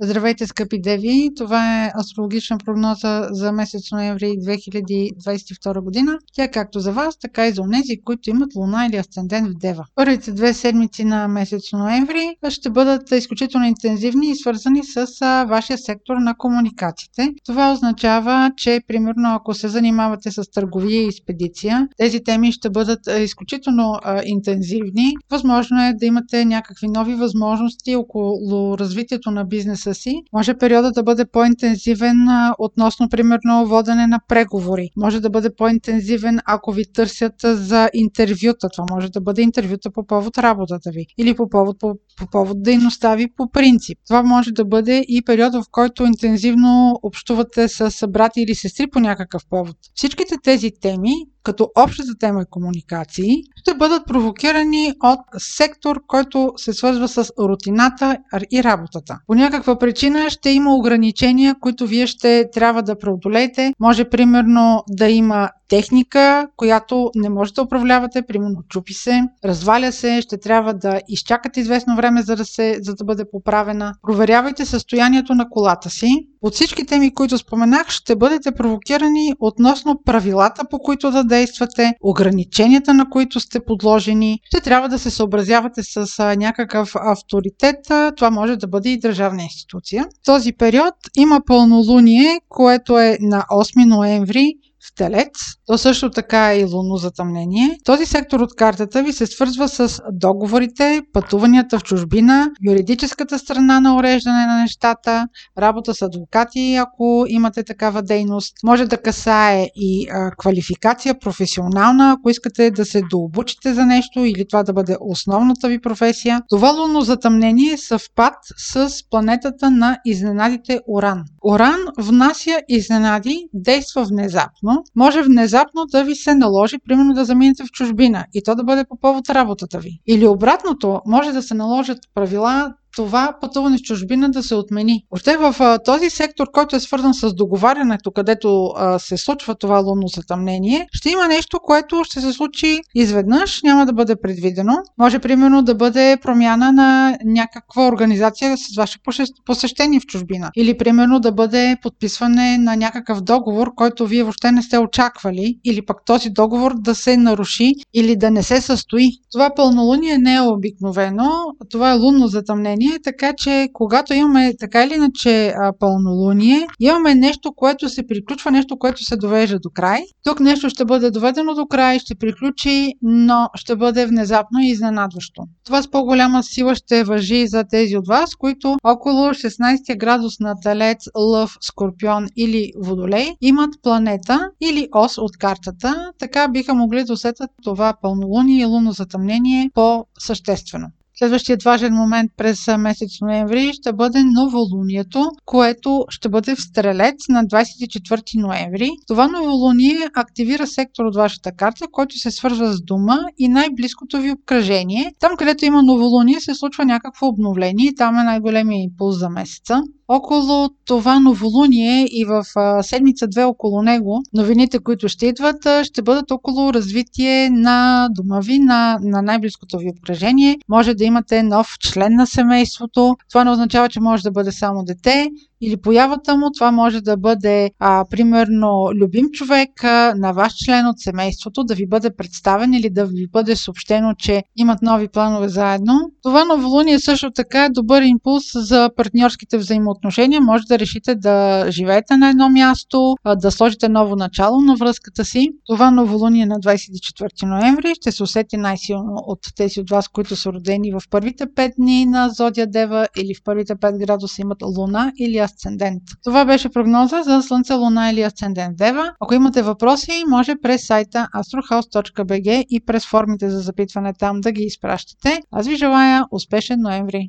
Здравейте, скъпи деви! Това е астрологична прогноза за месец ноември 2022 година. Тя е както за вас, така и за онези, които имат луна или асцендент в Дева. Първите две седмици на месец ноември ще бъдат изключително интензивни и свързани с вашия сектор на комуникациите. Това означава, че примерно ако се занимавате с търговия и експедиция, тези теми ще бъдат изключително интензивни. Възможно е да имате някакви нови възможности около развитието на бизнеса бизнеса си. Може периода да бъде по-интензивен относно, примерно, водене на преговори. Може да бъде по-интензивен, ако ви търсят за интервюта. Това може да бъде интервюта по повод работата ви или по повод, по, по повод дейността ви по принцип. Това може да бъде и период, в който интензивно общувате с брати или сестри по някакъв повод. Всичките тези теми като общата тема е комуникации, ще бъдат провокирани от сектор, който се свързва с рутината и работата. По някаква причина ще има ограничения, които вие ще трябва да преодолеете. Може примерно да има техника, която не можете да управлявате, примерно чупи се, разваля се, ще трябва да изчакате известно време, за да, се, за да бъде поправена. Проверявайте състоянието на колата си. От всички теми, които споменах, ще бъдете провокирани относно правилата, по които да действате, ограниченията, на които сте подложени. Ще трябва да се съобразявате с някакъв авторитет. Това може да бъде и държавна институция. В този период има пълнолуние, което е на 8 ноември в Телец. То също така е и луно затъмнение. Този сектор от картата ви се свързва с договорите, пътуванията в чужбина, юридическата страна на уреждане на нещата, работа с адвокати, ако имате такава дейност. Може да касае и а, квалификация професионална, ако искате да се дообучите за нещо или това да бъде основната ви професия. Това лунно затъмнение е съвпад с планетата на изненадите Оран. Оран внася изненади, действа внезапно може внезапно да ви се наложи, примерно да заминете в чужбина и то да бъде по повод работата ви. Или обратното, може да се наложат правила това пътуване в чужбина да се отмени. Още в а, този сектор, който е свързан с договарянето, където а, се случва това лунно затъмнение, ще има нещо, което ще се случи изведнъж, няма да бъде предвидено. Може примерно да бъде промяна на някаква организация с ваше посещение в чужбина. Или примерно да бъде подписване на някакъв договор, който вие въобще не сте очаквали. Или пък този договор да се наруши или да не се състои. Това пълнолуние не е обикновено. Това е лунно затъмнение пълнолуние, така че когато имаме така или иначе пълнолуние, имаме нещо, което се приключва, нещо, което се довежда до край. Тук нещо ще бъде доведено до край, ще приключи, но ще бъде внезапно и изненадващо. Това с по-голяма сила ще въжи за тези от вас, които около 16 градус на Телец, Лъв, Скорпион или Водолей имат планета или ос от картата, така биха могли да усетят това пълнолуние и лунно затъмнение по-съществено. Следващият важен момент през месец ноември ще бъде новолунието, което ще бъде в Стрелец на 24 ноември. Това новолуние активира сектор от вашата карта, който се свързва с дома и най-близкото ви обкръжение. Там, където има новолуние, се случва някакво обновление и там е най-големия импулс за месеца. Около това новолуние и в седмица-две около него, новините, които ще идват, ще бъдат около развитие на дома ви, на, на най-близкото ви обкръжение. Може да имате нов член на семейството. Това не означава, че може да бъде само дете или появата му. Това може да бъде, а, примерно, любим човек а, на ваш член от семейството, да ви бъде представен или да ви бъде съобщено, че имат нови планове заедно. Това новолуние също така е добър импулс за партньорските взаимоотношения. Може да решите да живеете на едно място, да сложите ново начало на връзката си. Това новолуние на 24 ноември ще се усети най-силно от тези от вас, които са родени в първите 5 дни на Зодия Дева или в първите 5 градуса имат Луна или асцендент. Това беше прогноза за Слънце, Луна или асцендент Дева. Ако имате въпроси, може през сайта astrohouse.bg и през формите за запитване там да ги изпращате. Аз ви желая успешен ноември!